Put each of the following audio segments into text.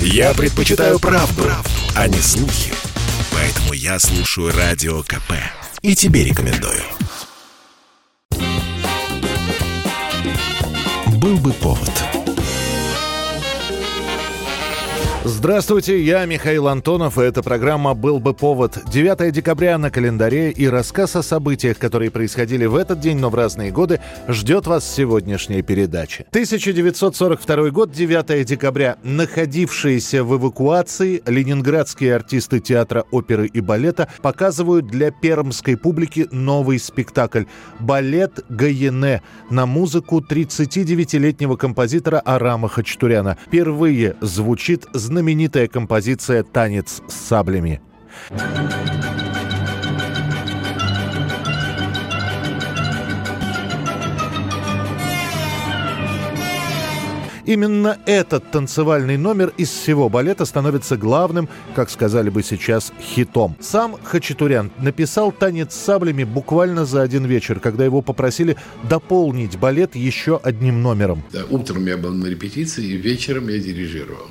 Я предпочитаю правду, правду, а не слухи. Поэтому я слушаю Радио КП. И тебе рекомендую. Был бы повод. Здравствуйте, я Михаил Антонов, и эта программа «Был бы повод». 9 декабря на календаре и рассказ о событиях, которые происходили в этот день, но в разные годы, ждет вас сегодняшняя передача. 1942 год, 9 декабря. Находившиеся в эвакуации ленинградские артисты театра оперы и балета показывают для пермской публики новый спектакль «Балет Гаене» на музыку 39-летнего композитора Арама Хачатуряна. Впервые звучит знаменитый знаменитая композиция «Танец с саблями». Именно этот танцевальный номер из всего балета становится главным, как сказали бы сейчас, хитом. Сам Хачатурян написал «Танец с саблями» буквально за один вечер, когда его попросили дополнить балет еще одним номером. Да, утром я был на репетиции, вечером я дирижировал.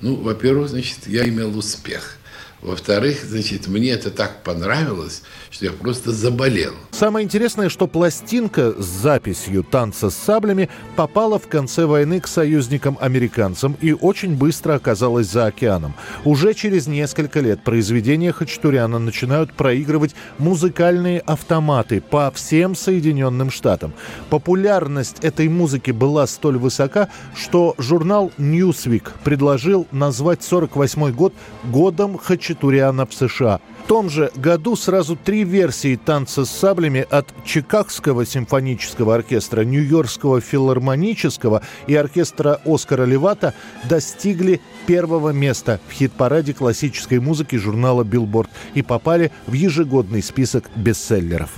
Ну, во-первых, значит, я имел успех. Во-вторых, значит, мне это так понравилось, что я просто заболел. Самое интересное, что пластинка с записью «Танца с саблями» попала в конце войны к союзникам-американцам и очень быстро оказалась за океаном. Уже через несколько лет произведения Хачатуряна начинают проигрывать музыкальные автоматы по всем Соединенным Штатам. Популярность этой музыки была столь высока, что журнал Newsweek предложил назвать 48 год годом Хачатуряна Хачатуряна в США. В том же году сразу три версии танца с саблями от Чикагского симфонического оркестра, Нью-Йоркского филармонического и оркестра Оскара Левата достигли первого места в хит-параде классической музыки журнала Billboard и попали в ежегодный список бестселлеров.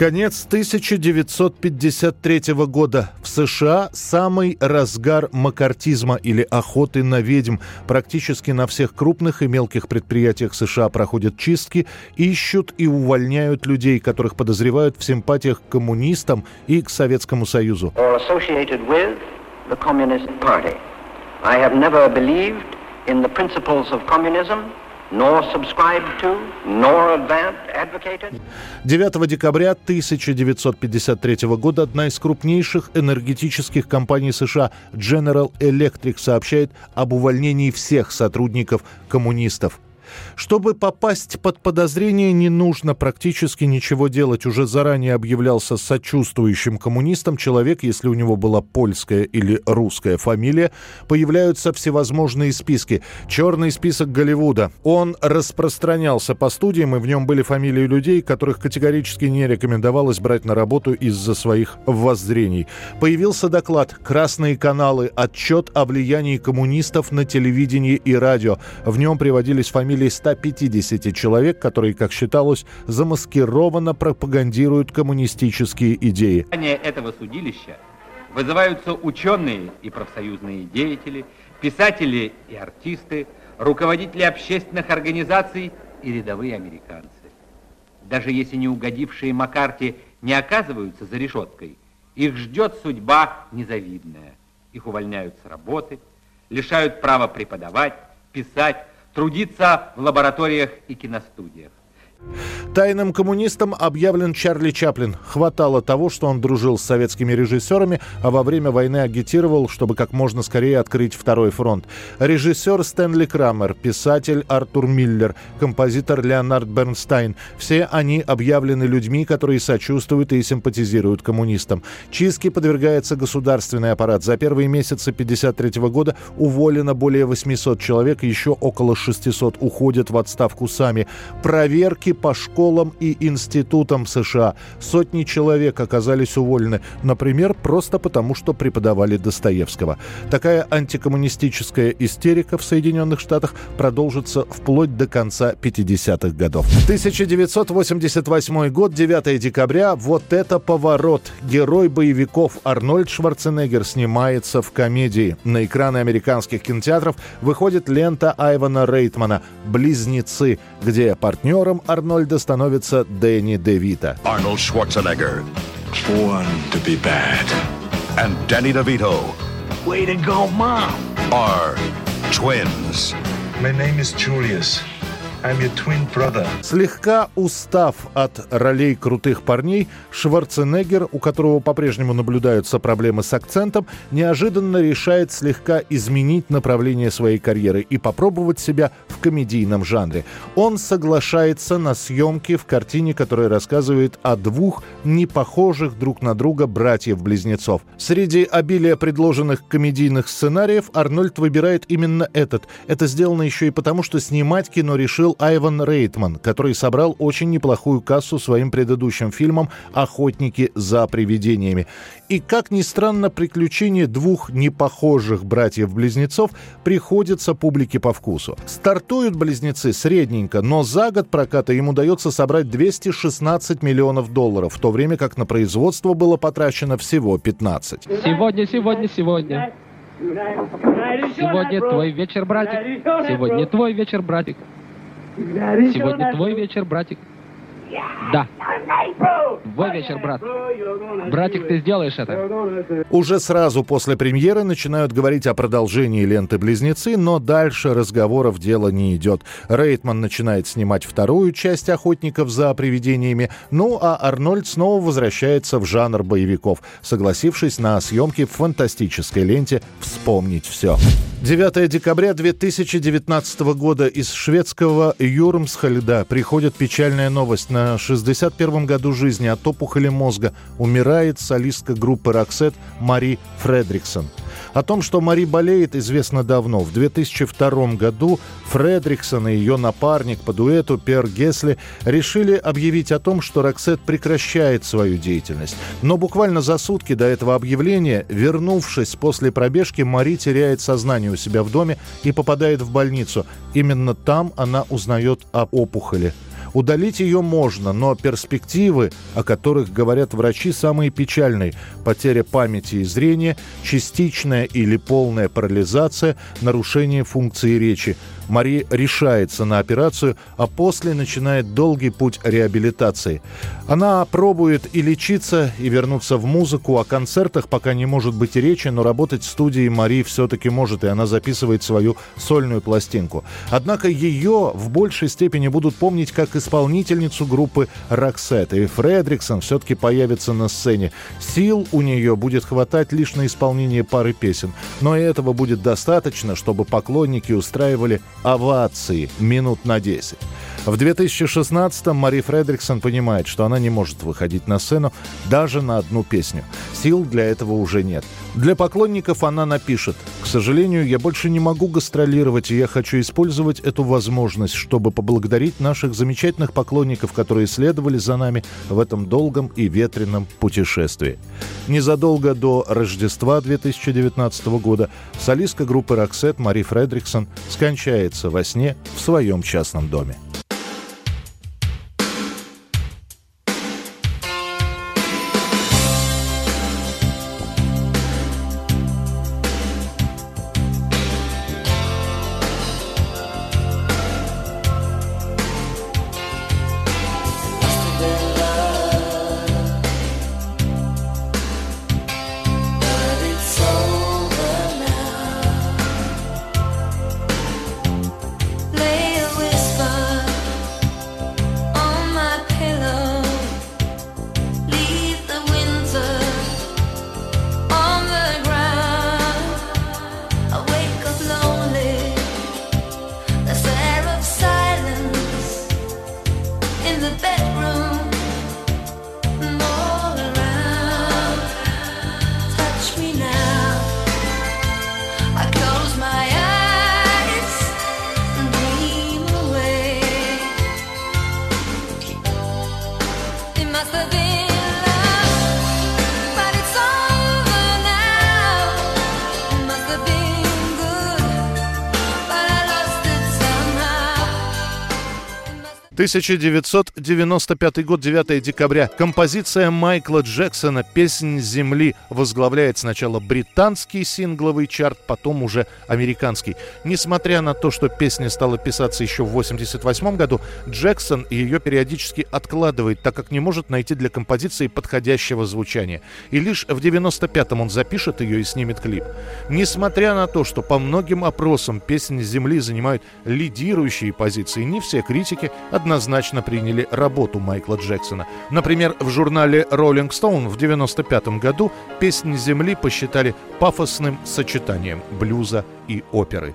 Конец 1953 года. В США самый разгар макартизма или охоты на ведьм. Практически на всех крупных и мелких предприятиях США проходят чистки, ищут и увольняют людей, которых подозревают в симпатиях к коммунистам и к Советскому Союзу. I 9 декабря 1953 года одна из крупнейших энергетических компаний США General Electric сообщает об увольнении всех сотрудников коммунистов. Чтобы попасть под подозрение, не нужно практически ничего делать. Уже заранее объявлялся сочувствующим коммунистам человек, если у него была польская или русская фамилия. Появляются всевозможные списки. Черный список Голливуда. Он распространялся по студиям, и в нем были фамилии людей, которых категорически не рекомендовалось брать на работу из-за своих воззрений. Появился доклад «Красные каналы. Отчет о влиянии коммунистов на телевидении и радио». В нем приводились фамилии или 150 человек, которые, как считалось, замаскированно пропагандируют коммунистические идеи. этого судилища вызываются ученые и профсоюзные деятели, писатели и артисты, руководители общественных организаций и рядовые американцы. Даже если не угодившие Маккарти не оказываются за решеткой, их ждет судьба незавидная. Их увольняют с работы, лишают права преподавать, писать, трудиться в лабораториях и киностудиях. Тайным коммунистом объявлен Чарли Чаплин. Хватало того, что он дружил с советскими режиссерами, а во время войны агитировал, чтобы как можно скорее открыть второй фронт. Режиссер Стэнли Крамер, писатель Артур Миллер, композитор Леонард Бернстайн. Все они объявлены людьми, которые сочувствуют и симпатизируют коммунистам. Чистке подвергается государственный аппарат. За первые месяцы 1953 года уволено более 800 человек, еще около 600 уходят в отставку сами. Проверки по школам школам и институтам США. Сотни человек оказались уволены, например, просто потому, что преподавали Достоевского. Такая антикоммунистическая истерика в Соединенных Штатах продолжится вплоть до конца 50-х годов. 1988 год, 9 декабря. Вот это поворот. Герой боевиков Арнольд Шварценеггер снимается в комедии. На экраны американских кинотеатров выходит лента Айвана Рейтмана «Близнецы», где партнером Арнольда Арнольда становится Дэнни Девита. Arnold Schwarzenegger. Born to be bad. And Danny DeVito. Way to go, Mom. Are twins. My name is Julius. Слегка устав от ролей крутых парней, Шварценеггер, у которого по-прежнему наблюдаются проблемы с акцентом, неожиданно решает слегка изменить направление своей карьеры и попробовать себя в комедийном жанре. Он соглашается на съемки в картине, которая рассказывает о двух непохожих друг на друга братьев-близнецов. Среди обилия предложенных комедийных сценариев Арнольд выбирает именно этот. Это сделано еще и потому, что снимать кино решил был Айван Рейтман, который собрал очень неплохую кассу своим предыдущим фильмом «Охотники за привидениями». И, как ни странно, приключения двух непохожих братьев-близнецов приходятся публике по вкусу. Стартуют близнецы средненько, но за год проката им удается собрать 216 миллионов долларов, в то время как на производство было потрачено всего 15. Сегодня, сегодня, сегодня. Сегодня твой вечер, братик. Сегодня твой вечер, братик. Сегодня твой вечер, братик. Да. Твой вечер, брат. Братик, ты сделаешь это. Уже сразу после премьеры начинают говорить о продолжении ленты «Близнецы», но дальше разговоров дело не идет. Рейтман начинает снимать вторую часть «Охотников за привидениями», ну а Арнольд снова возвращается в жанр боевиков, согласившись на съемки в фантастической ленте «Вспомнить все». 9 декабря 2019 года из шведского Юрмсхальда приходит печальная новость. На 61-м году жизни от опухоли мозга умирает солистка группы «Роксет» Мари Фредриксон. О том, что Мари болеет, известно давно. В 2002 году Фредриксон и ее напарник по дуэту Пер Гесли решили объявить о том, что Роксет прекращает свою деятельность. Но буквально за сутки до этого объявления, вернувшись после пробежки, Мари теряет сознание у себя в доме и попадает в больницу. Именно там она узнает об опухоли. Удалить ее можно, но перспективы, о которых говорят врачи, самые печальные. Потеря памяти и зрения, частичная или полная парализация, нарушение функции речи – Мари решается на операцию, а после начинает долгий путь реабилитации. Она пробует и лечиться, и вернуться в музыку. О концертах пока не может быть и речи, но работать в студии Мари все-таки может, и она записывает свою сольную пластинку. Однако ее в большей степени будут помнить как исполнительницу группы «Роксет». И Фредриксон все-таки появится на сцене. Сил у нее будет хватать лишь на исполнение пары песен. Но и этого будет достаточно, чтобы поклонники устраивали овации минут на 10. В 2016-м Мари Фредриксон понимает, что она не может выходить на сцену даже на одну песню. Сил для этого уже нет. Для поклонников она напишет «К сожалению, я больше не могу гастролировать, и я хочу использовать эту возможность, чтобы поблагодарить наших замечательных поклонников, которые следовали за нами в этом долгом и ветреном путешествии». Незадолго до Рождества 2019 года солистка группы «Роксет» Мари Фредриксон скончается во сне в своем частном доме. 1995 год, 9 декабря. Композиция Майкла Джексона «Песнь земли» возглавляет сначала британский сингловый чарт, потом уже американский. Несмотря на то, что песня стала писаться еще в 1988 году, Джексон ее периодически откладывает, так как не может найти для композиции подходящего звучания. И лишь в 95-м он запишет ее и снимет клип. Несмотря на то, что по многим опросам «Песни земли» занимают лидирующие позиции, не все критики однозначно однозначно приняли работу Майкла Джексона. Например, в журнале Rolling Stone в 1995 году «Песни земли» посчитали пафосным сочетанием блюза и оперы.